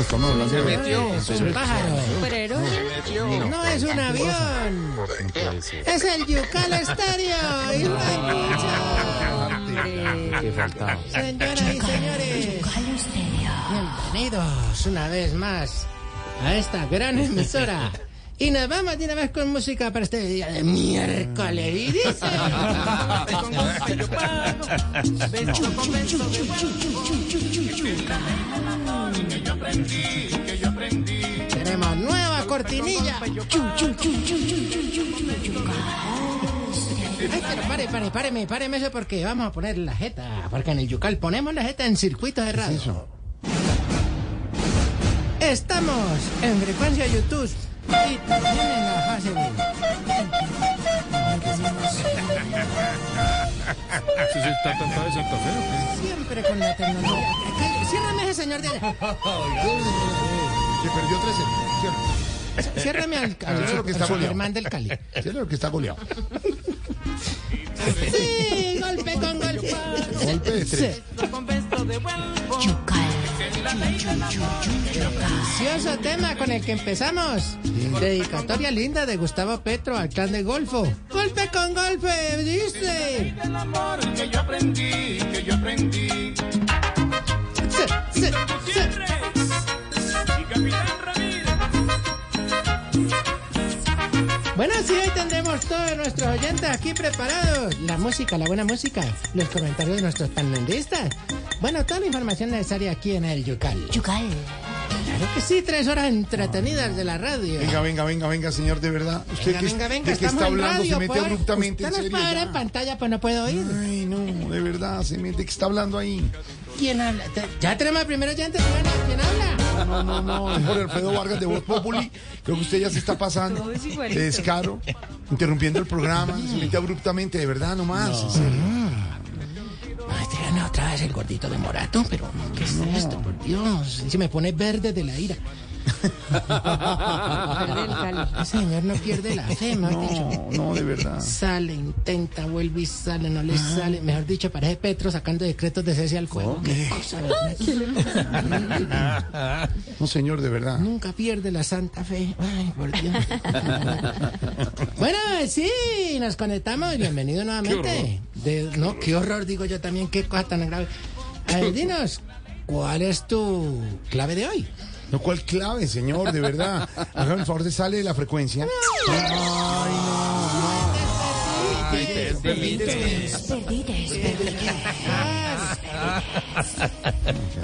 estamos hablando de... Es un pájaro. No es un avión. Es el Yucal Estéreo. ¿Qué faltaba? Señoras y señores, bienvenidos una vez más a esta gran emisora. Y nos vamos de una vez con música para este día de miércoles. Y dice... Tenemos nueva cortinilla. Ay, pero pare, pare, páreme, páreme eso porque vamos a poner la jeta. Porque en el Yucal ponemos la jeta en circuito de radio. Estamos en frecuencia YouTube y también en la Facebook. ¿Sí se está tratando de Santa Fe o qué? Siempre con la tecnología. Ciérrame ese señor de allá. Que perdió 13. Ciérrame al, al, Eso es lo que está. Superman del Cali. Es lo que está goleado. Sí, golpe con golpe. Golpe de tres. Precioso tema con el que empezamos. Dedicatoria linda de Gustavo Petro al clan de Golfo. Golpe con golpe, dice. Bueno, sí, hoy tendremos todos nuestros oyentes aquí preparados. La música, la buena música, los comentarios de nuestros panelistas. Bueno, toda la información necesaria aquí en el Yucal. Yucal. Claro que sí, tres horas entretenidas de la radio. Venga, venga, venga, venga, señor, de verdad. ¿Usted Venga, qué- venga, venga, de qué está hablando? radio, se mete pues. abruptamente, en Usted serio. en ya. pantalla, pues no puedo oír. Ay, no, de verdad, se mete. ¿Qué está hablando ahí? ¿Quién habla? Ya tenemos al primer oyente, bueno, ¿quién habla? No, no, no, es Jorge Alfredo Vargas de Voz Populi. Creo que usted ya se está pasando Todo es igualito. de descaro, interrumpiendo el programa. Se mete abruptamente, de verdad, nomás. en serio. Ay, tírame otra vez el gordito de Morato, pero ¿qué es esto? Por Dios, se me pone verde de la ira. El señor no pierde la fe, mejor dicho. No, no, de verdad. Sale, intenta, vuelve y sale, no le sale. Mejor dicho, parece Petro sacando decretos de cese al fuego. Qué cosa, ¿verdad? No, señor, de verdad. Nunca pierde la santa fe. Ay, por Dios. bueno, sí, nos conectamos. Bienvenido nuevamente. De- no, qué horror, digo yo también, qué cosa tan grave. A ver, dinos, ¿cuál es tu clave de hoy? No, ¿cuál clave, señor? De verdad. Hágame el favor de sale de la frecuencia. Ay, Perdites, perdites.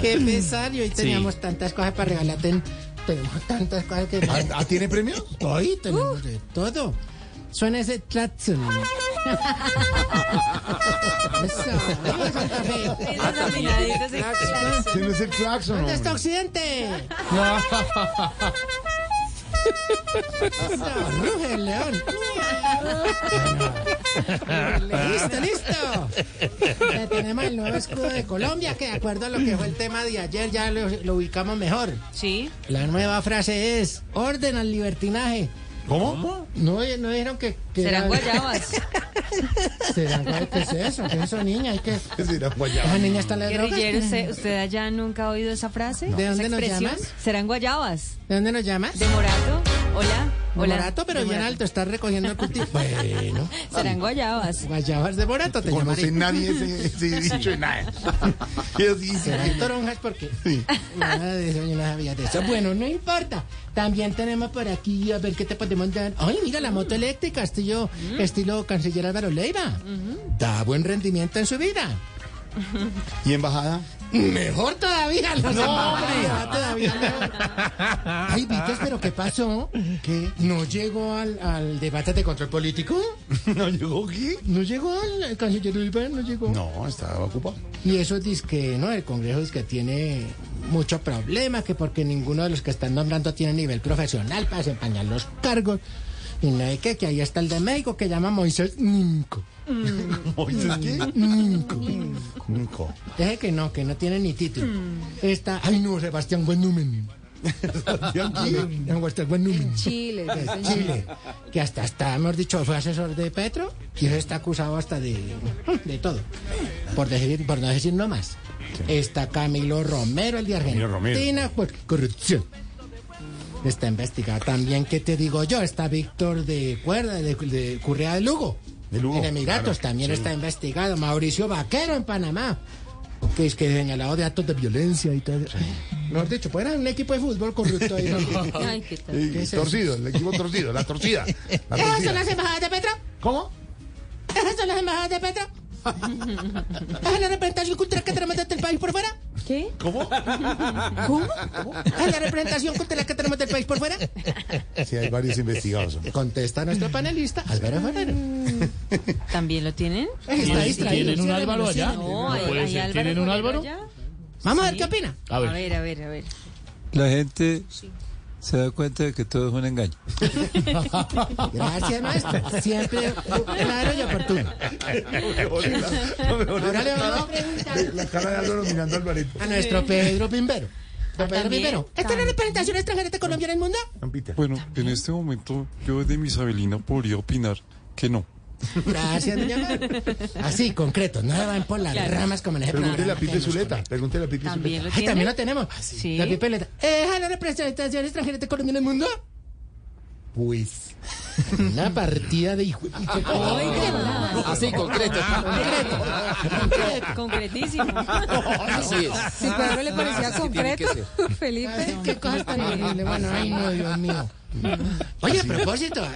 Qué pesar, y hoy teníamos tantas cosas para regalarte. Tenemos tantas cosas que... no. ¿Ah, ah, ¿Tiene premio? Hoy tenemos de todo. Suena ese claxon. Eso, vamos, Santa Fe. Esos afinaditos de claxon. ¿Ese no es el claxon? ¿Dónde está? Occidente? Ruge el león. listo, listo. Ya tenemos el nuevo escudo de Colombia, que de acuerdo a lo que fue el tema de ayer, ya lo, lo ubicamos mejor. Sí. La nueva frase es, orden al libertinaje. ¿Cómo? No, no dijeron que... que Serán era- guayabas. ¿Serán guay- ¿Qué es eso? ¿Qué es eso, niña? Hay que... ¿Qué será guayaba? Esa niña está en. Guerrillero, ¿usted, ¿usted allá nunca ha oído esa frase? ¿De ¿Esa dónde nos expresión? llamas? Serán guayabas. ¿De dónde nos llamas? De Morato. Hola. Hola. Morato, pero De bien Morato. alto, estás recogiendo el cultivo. Bueno, Serán guayabas. guayabas de Morato te conoce llamaré. nadie ese, ese dicho de nada. Y así dice Serán toronjas porque Sí. nada de eso, yo no sabía de eso. Bueno, no importa. También tenemos por aquí, a ver qué te podemos dar. Ay, mira la moto eléctrica, estilo, estilo canciller Álvaro Leiva. Da buen rendimiento en su vida. ¿Y embajada? Mejor todavía, los embajadores, todavía mejor. Ay, Vites, pero ¿qué pasó? ¿Qué? ¿No llegó al, al debate de control político? ¿No llegó aquí? ¿No llegó al, canciller Leiva? ¿No llegó? No, estaba ocupado. Y eso dice que, ¿no? El Congreso dice que tiene mucho problema, que porque ninguno de los que están nombrando tiene nivel profesional para desempeñar los cargos. Y no hay que, que ahí está el de México que llama Moisés Nimco. ¿Moisés qué? Nimco. Nico. Deje que no, que no tiene ni título. Está, ay no, Sebastián Buenumen. Sebastián, ¿quién? En. Chile. señor. Chile, que hasta está, hemos dicho, fue asesor de Petro y está acusado hasta de, de todo, por, decir, por no decir no más. Está Camilo Romero, el de Camilo Romero. Argentina, por corrupción. Está investigado también, ¿qué te digo yo? Está Víctor de Cuerda, de, de Currea de Lugo. De Lugo, En Emiratos claro, también sí. está investigado. Mauricio Vaquero en Panamá. Que es que señalado de actos de violencia y todo. Mejor dicho, pues era un equipo de fútbol corrupto ahí. ¿no? Ay, qué tal. ¿Qué es torcido, el equipo torcido, la torcida. La ¿Esas son torcida. las embajadas de Petro? ¿Cómo? ¿Esas son las embajadas de Petro? ¿Es la representación cultural que tenemos desde el país por fuera? ¿Qué? ¿Cómo? ¿Cómo? ¿Es la representación cultural que tenemos del país por fuera? Sí, hay varios investigados. Contesta nuestro panelista, Álvaro Ferrero. ¿También lo tienen? Está distraído. ¿Tienen un sí, Álvaro sí, allá? sí. No, puede ser. ¿Tienen un Álvaro? allá. Vamos a ver Sí. qué opina. A A ver. ver, a ver, a ver. La gente se da cuenta de que todo es un engaño. Gracias, maestro. Siempre claro y oportuno. Ahora le vamos a preguntar La cara de Álvaro mirando al Alvarito. a nuestro Pedro Pimbero. Don Pedro Pimbero. ¿Esta es la representación extranjera de Colombia en el mundo? Bueno, en este momento yo de mi Isabelina podría opinar que no. Gracias, doña Mar. Así, concreto. No van por las Claro. ramas como en ese Pregúntele a programa Pipe que nos Zuleta. conecta. Pregúntele a Pipe ¿También Zuleta. lo Ay, también lo tenemos. Sí. La pipeleta. ¿Es la representación extranjera de Colombia en el mundo? Pues. Una partida de hijo. Así, concreto. Concretísimo. Así es. Si Pedro le parecía Así tiene que concreto, Felipe. Qué cosa tan horrible. Bueno, ay, no, Dios mío. Oye, a propósito.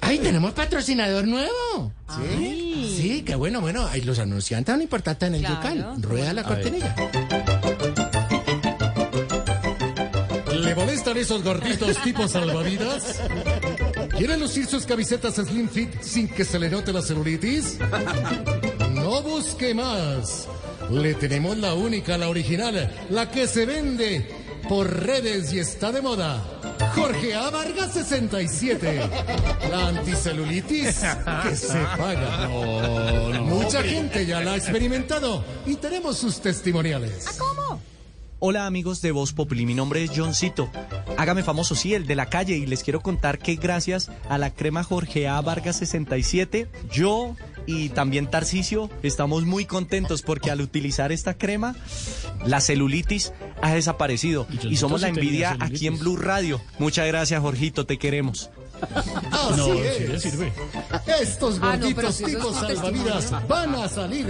Ay, tenemos patrocinador nuevo. Sí. Sí, qué bueno, bueno. Los anunciantes son importantes en el Claro. local. Rueda la cortinilla. ¿Le molestan esos gorditos tipo salvavidas? ¿Quiere lucir sus camisetas Slim Fit sin que se le note la celulitis? No busque más. Le tenemos la única, la original, la que se vende por redes y está de moda. Jorge A. Vargas 67. La anticelulitis que se paga. Mucha gente ya la ha experimentado y tenemos sus testimoniales. Hola amigos de Voz Populi, mi nombre es Johncito. Hágame famoso, sí, el de la calle, y les quiero contar que gracias a la crema Jorge A. Vargas 67, yo y también Tarcisio estamos muy contentos porque al utilizar esta crema, la celulitis ha desaparecido Y y, somos la envidia aquí en Blue Radio. Muchas gracias, Jorgito, te queremos. No, sí le sirve. Estos Ah, no, gorditos si es tipos salvavidas van a salir.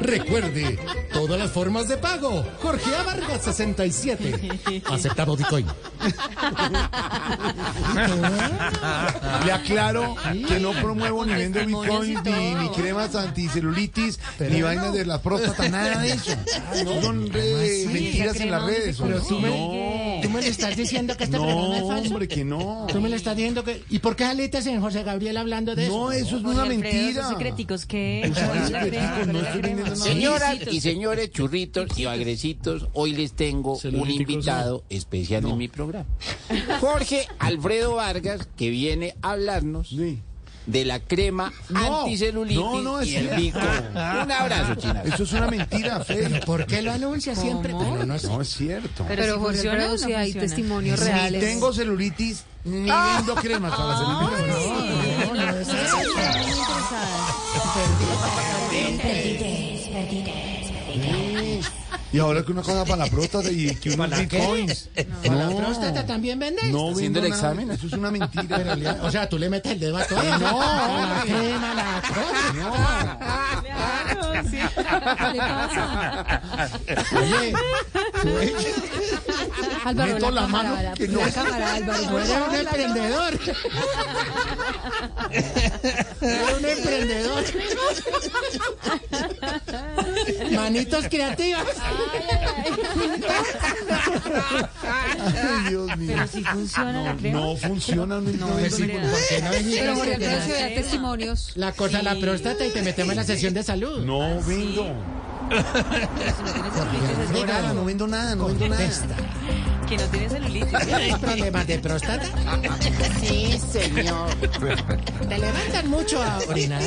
Recuerde, todas las formas de pago. Jorge A. Vargas 67. Aceptado Bitcoin. Le aclaro que no promuevo ni vendo bitcoin, ni, cremas anticelulitis, Pero ni no. vainas de la próstata, nada de eso. Son redes, así? mentiras Esa en las redes. no Pero tú me, No, tú me le estás diciendo que este no, programa es falso. hombre, que no. Tú me le estás diciendo que. ¿Y por qué saliste en José Gabriel hablando de eso? No, eso es Jorge una mentira. esos secreticos que... Señoras y señores churritos y bagrecitos, hoy les tengo un invitado especial en mi programa. Jorge Alfredo Vargas, que viene a hablarnos Sí. De la crema No, anticelulitis no, no, es y el cierto. bico. Un abrazo, China. Eso es una mentira, Fer. ¿Por qué lo anuncia siempre? No. No es cierto. Pero, Pero si Jorge funciona o Alfredo, no si hay funciona. testimonios Ni reales. tengo celulitis, ni vendo cremas para la celulitis. No, no. Y ahora que una cosa para la próstata y que unos ¿Para qué? bitcoins. ¿Con la próstata también vendes? No ¿Haciendo el examen? Eso es una mentira. Pero, le- o sea, tú le metes el dedo a todo. No, la crema, la cosa. Claro, sí. ¿Qué le pasa? Oye, Álvaro, Meto la mano cámara, que la, no. la cámara, Álvaro. eres un emprendedor. Eres un emprendedor. Manitos creativas. Ay, Dios mío. Pero si funciona la crema. No funciona. No, no sí, vendo ¿por qué no Pero? Jorge Alfredo se da testimonios. La cosa, la próstata y te metemos en la sesión de salud. No vendo. No celulitis, es No, nada, no vendo nada, no vendo nada. Que no tiene celulitis. ¿Tienes problemas de próstata? Sí, señor. ¿Te levantan mucho a orinar?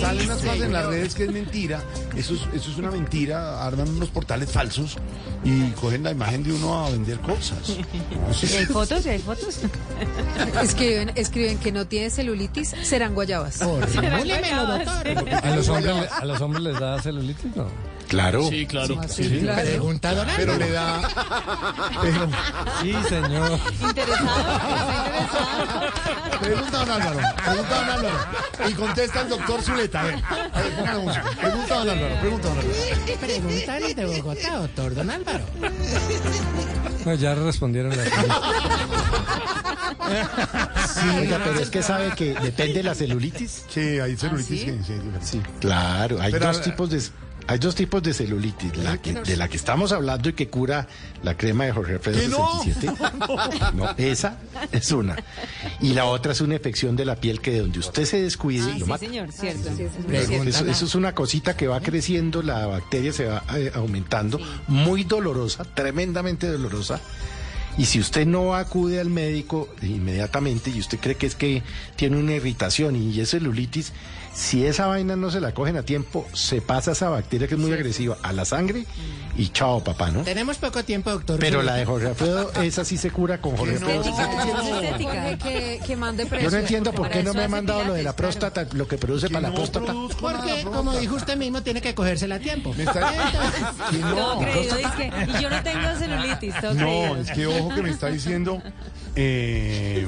Salen unas cosas en las redes que es mentira. Eso es, eso es una mentira. Arman unos portales falsos y cogen la imagen de uno a vender cosas. ¿Y hay fotos? ¿Y hay fotos? Escriben, escriben que no tiene celulitis, serán guayabas. Formúlemelo, doctor. ¿A los, hombres, le- ¿A los hombres les da celulitis? No. Claro. Sí, claro. Sí, claro. Pregunta don Pero le da. Pero, Sí, señor. ¿Interesado? ¿Está interesado? pregunta a don Álvaro. Pregunta a don Álvaro. Y contesta el doctor Zuleta. A ver, a ver, música. Pregunta a don Álvaro. Pregunta a don Álvaro. Preguntan de Bogotá, doctor don Álvaro. No, ya respondieron la Oiga, pero es que sabe que depende de la celulitis. Sí, hay celulitis. ¿sí? que- sí, sí. Claro, hay Pero dos tipos de hay dos tipos de celulitis, la que- de la que estamos hablando y que cura la crema de Jorge Alfredo ¿Que no? 67. No, esa es una. Y la otra es una infección de la piel que de donde usted se descuide Ah, lo sí, mata. señor, cierto. Pregunta Eso, eso es una cosita que va creciendo, la bacteria se va eh, aumentando, muy dolorosa, tremendamente dolorosa. Y si usted no acude al médico inmediatamente y usted cree que es que tiene una irritación y es celulitis, si esa vaina no se la cogen a tiempo, se pasa esa bacteria que es muy agresiva a la sangre y chao papá, ¿no? Tenemos poco tiempo, doctor. Pero la de Jorge Alfredo, esa sí se cura con Jorge Alfredo. Yo no entiendo por qué no me ha mandado lo de la próstata, lo que produce para la no próstata. Porque, próstata. como dijo usted mismo, tiene que cogérsela a tiempo. Me está- Todo no. creído, dice que, y yo no tengo celulitis, No, creído. es que ojo que me está diciendo eh,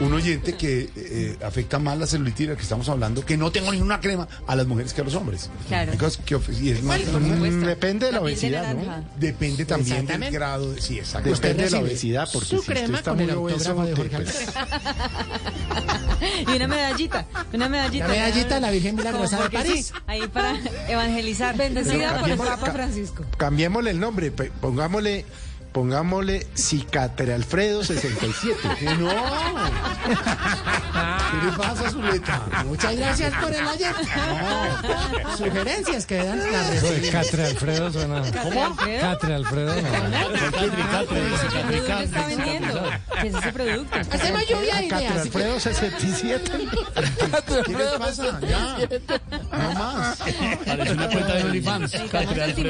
un oyente que eh, afecta más la celulitis de la que estamos hablando, que no tengo ninguna crema a las mujeres que a los hombres. Claro. Que y es más, Mm, depende de la de obesidad, ¿no? depende también del grado de, sí, exacto. Usted Depende de la obesidad, porque su si usted crema está con muy el obeso, de te- Jorge pues, Y una medallita, una medallita. La medallita de la Virgen Milagrosa de París. sí, ahí para evangelizar. Bendecida por el Papa Francisco. Cambiémosle el nombre, pongámosle, pongámosle Cicatre Alfredo 67. Que no. ¿Qué le pasa, Zuleta? Muchas gracias por el ayer. Sugerencias que dan las reciben. Catre Alfredo suena. ¿Alfredo? Catre Alfredo no. ¿Qué producto está vendiendo? ¿Qué es ese producto? Hacemos lluvia de Catre. Alfredo 67. ¿Qué le pasa? Ya. No más. Parece una cuenta de OnlyFans. Catre Alfredo.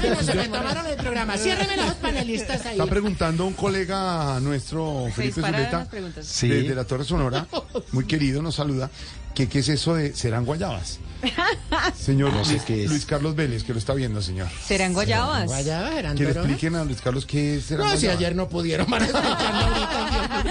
Bueno, se me tomaron el programa. Ciérreme los panelistas ahí. Está preguntando un colega nuestro, Felipe Zuleta. Sí. desde la Torre Sonora, muy querido, nos saluda, que qué es eso de serán guayabas. Señor No sé Luis, qué es. Luis Carlos Vélez, que lo está viendo, señor. ¿Serán guayabas? Guayabas eran Que le expliquen a Luis Carlos qué es serán No, si guayabas. ayer no pudieron, van a explicarlo ahorita.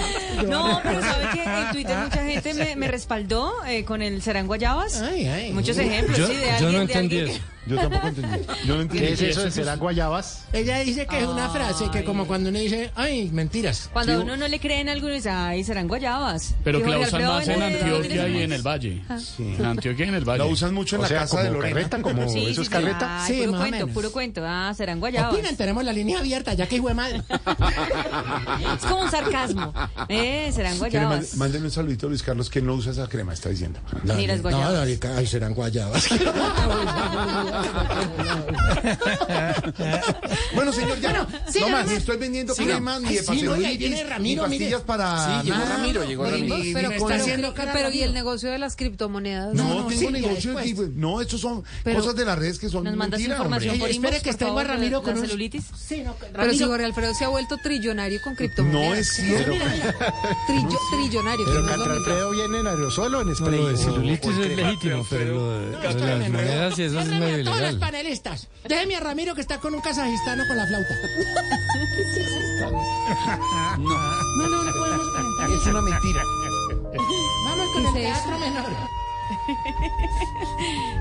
No, pero ¿sabe que en Twitter mucha gente me, me respaldó eh, con el serán guayabas? Ay, ay. Muchos ejemplos, Yo, sí, de yo alguien, no de entendí alguien. eso. Yo tampoco entendí. Yo no entendí. ¿Qué es eso de será guayabas? Ella dice que es una frase que como cuando uno dice, ay, mentiras. Cuando Sí, a uno no le creen a alguno dice, ay, serán guayabas. Pero que la usan más en Antioquia y en el Valle. En Antioquia y en el Valle. La usan mucho en O la sea, casa como de Lorena. carreta, como Sí, eso sí, es sí. carreta. Ay, Sí, puro cuento, menos. puro cuento. Ah, serán guayabas. Opinen, tenemos la línea abierta, ya que hijo de madre. Es como un sarcasmo. Eh, serán guayabas. Mándenle un saludito a Luis Carlos que no usa esa crema, está diciendo. Ni las guayabas. Ay, serán guayabas. Bueno, señor, ya no. sí, no no, más, no. ni estoy vendiendo Sí, crema, no. ni de sí, no, viene Ramiro, ni pastillas mire. para Sí, llegó nada. Ramiro, llegó Ramiro. Pero, ni- está pero- haciendo cara pero ¿y el negocio de las criptomonedas? No, No, tengo sí, negocio de tipo. No, estos son Pero- cosas de las redes que son ¿Nos mandas mentira, información hombre. por espere que tengo a Ramiro con un- celulitis? Sí, no, Pero si Jorge Alfredo se ha vuelto trillonario con No criptomonedas. es cierto. Trillo- trillonario. Pero no. Alfredo viene en aerosol o en No, spray. lo de celulitis es legítimo, pero lo de, lo de estoy las en enredo. monedas y eso es Ciérreme medio a todos los panelistas. Déjeme a Ramiro que está con un kazajistano con la flauta. No, no, no podemos comentar Es una mentira. Vamos con el teatro menor.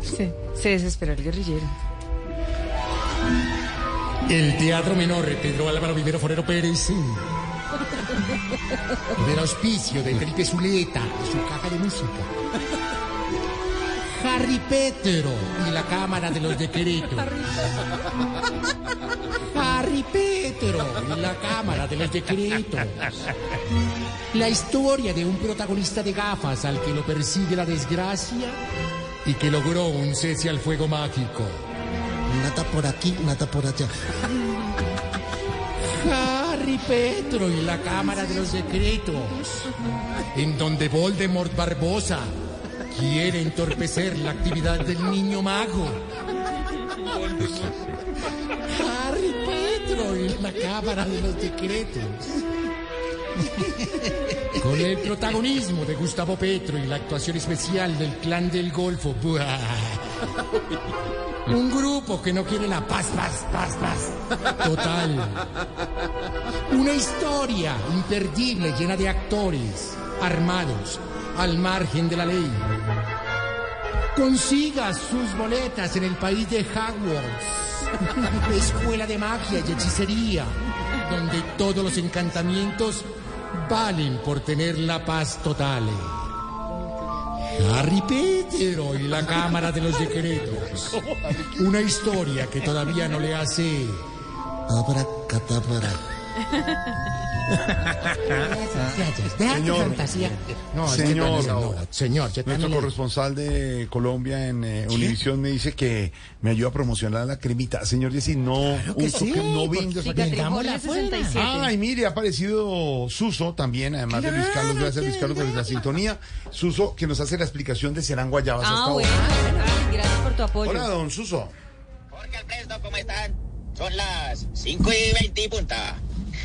Se, se desesperó el guerrillero. El Teatro Menor, Pedro Álvaro Vivero Forero Pérez. Del auspicio de Felipe Zuleta, su caja de música. Harry Petero y la Cámara de los Decretos. Harry Petero y la Cámara de los Decretos. La historia de un protagonista de gafas al que lo persigue la desgracia y que logró un cese al fuego mágico. Nata por aquí, nata por allá. Harry Petro y la Cámara de los Secretos, en donde Voldemort Barbosa quiere entorpecer la actividad del niño mago. Harry Petro y la Cámara de los Secretos. Con el protagonismo de Gustavo Petro y la actuación especial del Clan del Golfo. Un grupo que no quiere la paz, paz, paz, paz. Total. Una historia imperdible llena de actores armados al margen de la ley. Consiga sus boletas en el país de Hogwarts, escuela de magia y hechicería, donde todos los encantamientos valen por tener la paz total. Harry Petero y la Cámara de los Secretos. Una historia que todavía no le hace. Señor. No, Señor. no, señor, Nuestro corresponsal de Colombia en eh, Univisión me dice que me ayuda a promocionar la cremita. Señor Jessy, no, que uso sí, que no Jorge afuera. 67. Ay, mire, ha aparecido Suso también, además de Luis Carlos. Gracias, Luis Carlos, por la sintonía. Suso, que nos hace la explicación de Serán Guayabas Ah, hasta bueno. ahora. Gracias por tu apoyo. Hola, don Suso. Jorge Alfredo, ¿cómo están? Son las 5 y 20 y punta.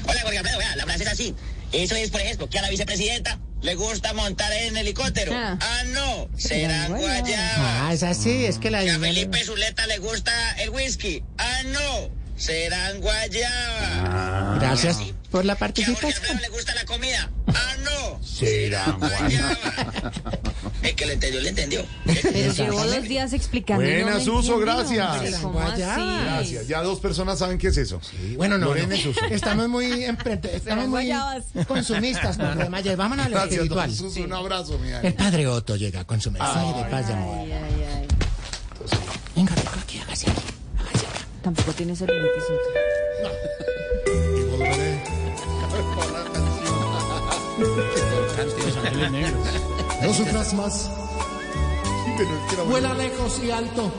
Hola, Jorge Alfredo, vea, la frase es así. Eso es, por ejemplo, que a la vicepresidenta le gusta montar en helicóptero. Ah. Ah, no, serán guayabas. Ah, es así, es que la Que a Felipe Zuleta le gusta el whisky. Ah, no, serán guayabas. Gracias por la Que a Jorge Alfredo participación. le gusta la comida. Ah, no, serán guayabas. Es que le entendió, le entendió. Pero llevo dos días explicando. no Buenas, me Suso, gracias. ¿Cómo? Gracias. Ya dos personas saben qué es eso. Bueno, no, Lorena no. Suso. Estamos muy, estamos muy consumistas con lo demás. Vámonos a lo Gracias, espiritual. don Suso. Un abrazo, mi El padre Otto llega con su mensaje de paz y amor. Ay, ay, ay. Venga, venga aquí, hágase aquí. Hágase acá. Tampoco tiene celulitis. Otto. Y volveré. No sufras más. Vuela lejos y alto.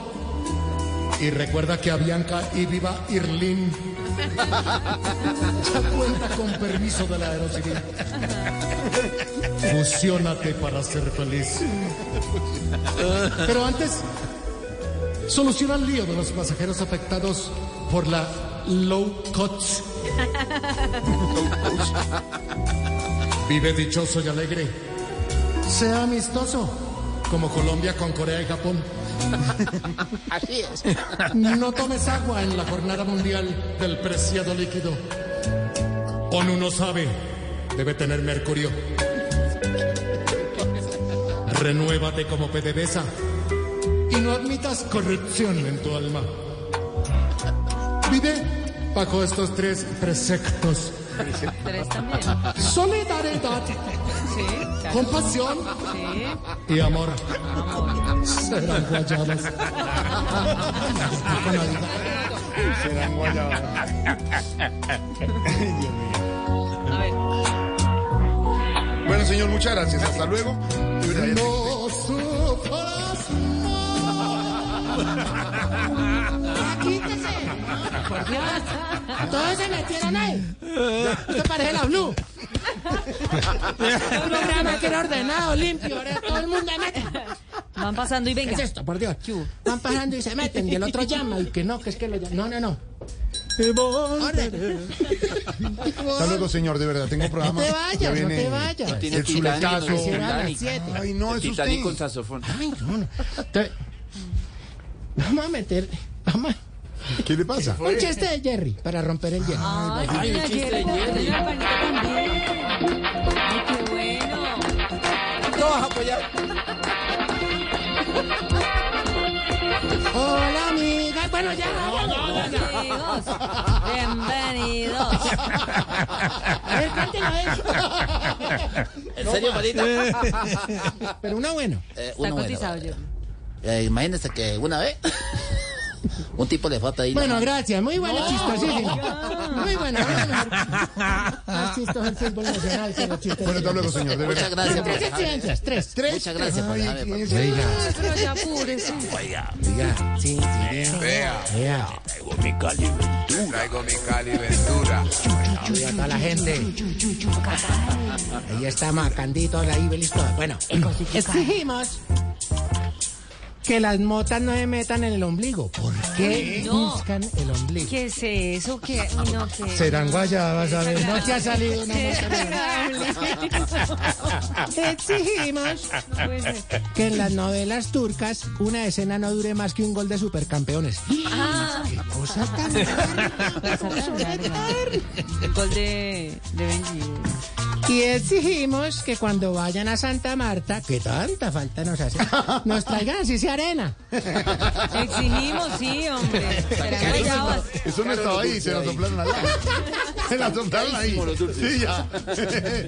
Y recuerda que a Bianca y viva Irlin. Ya cuenta con permiso de la aerocivil. Fusiónate para ser feliz. Pero antes, soluciona el lío de los pasajeros afectados por la low cost. Vive dichoso y alegre. Sea amistoso, como Colombia con Corea y Japón. Así es. No tomes agua en la jornada mundial del preciado líquido. ONU no sabe, debe tener mercurio. Renuévate como PDVSA y no admitas corrupción en tu alma. Vive bajo estos tres preceptos. Tres también. Solidaridad, Sí, claro. compasión Sí. y amor. Serán guayabas. Serán guayabas. A ver. Bueno, señor, muchas gracias. Hasta luego. No sufras quítese. Por Dios. Todos se metieron ahí. Esto parece la Blue. Un programa que era ordenado, limpio. Ahora todo el mundo mete. Van pasando y ¿Qué venga. es esto? Por Dios. Van pasando y se meten. Y el otro llama. Y que no, que es que lo llama. No, no, no. Hasta luego, señor, de verdad. Tengo programa. No te Ya vayas, no te vayas. Tiene El. Titanic. Ay, no, es Titanic con saxofón. Ay, no, no. Te- Vamos a meter. Vamos a. ¿Qué le pasa? Un chiste de Jerry para romper el hielo. Ay, mira, Jerry, Jerry, la panita Todos a apoyar. Hola, amiga. Bueno, ya. Bienvenidos. Bienvenidos. A ver, cántelo ahí. ¿En serio, Marita? Pero uno bueno. Eh, Está uno bueno. cotizado, Jerry. Eh, imagínese que una vez un tipo le falta ahí. Bueno, la- gracias. Muy bueno, chistosísimo. Muy bueno. Más chistoso el fútbol nacional que los chistes. Bueno, hasta luego, señor, de Muchas gracias Tres estudiantes, tres. ¿Tres? Muchas gracias por Ay, dejarme ya apúrese. Oiga, sí, sí. Vea. Tengo mi calentura. traigo mi Cali Ventura. Saludos a toda la gente. Ahí está Macandito, ahí todos. Bueno, exigimos que las motas no se metan en el ombligo. ¿Por qué No. buscan el ombligo? ¿Qué es eso? ¿Qué? No, ¿qué? Serán guayabas, a ver, no te ha salido una mota. Exigimos que en las novelas turcas una escena no dure más que un gol de supercampeones. Ah, ¡Qué cosa tan. El gol de, de Benji. Y exigimos que cuando vayan a Santa Marta, que tanta falta nos hace, nos traigan así sea arena. Exigimos, sí, hombre. Eso no estaba ahí, se la soplaron allá. Se la soplaron ahí. Sí, ya.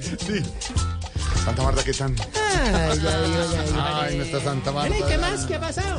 Sí. Santa Marta, ¿qué tan? Ay. Ay, nuestra Santa Marta. Bueno, ¿y qué más? ¿Qué ha pasado?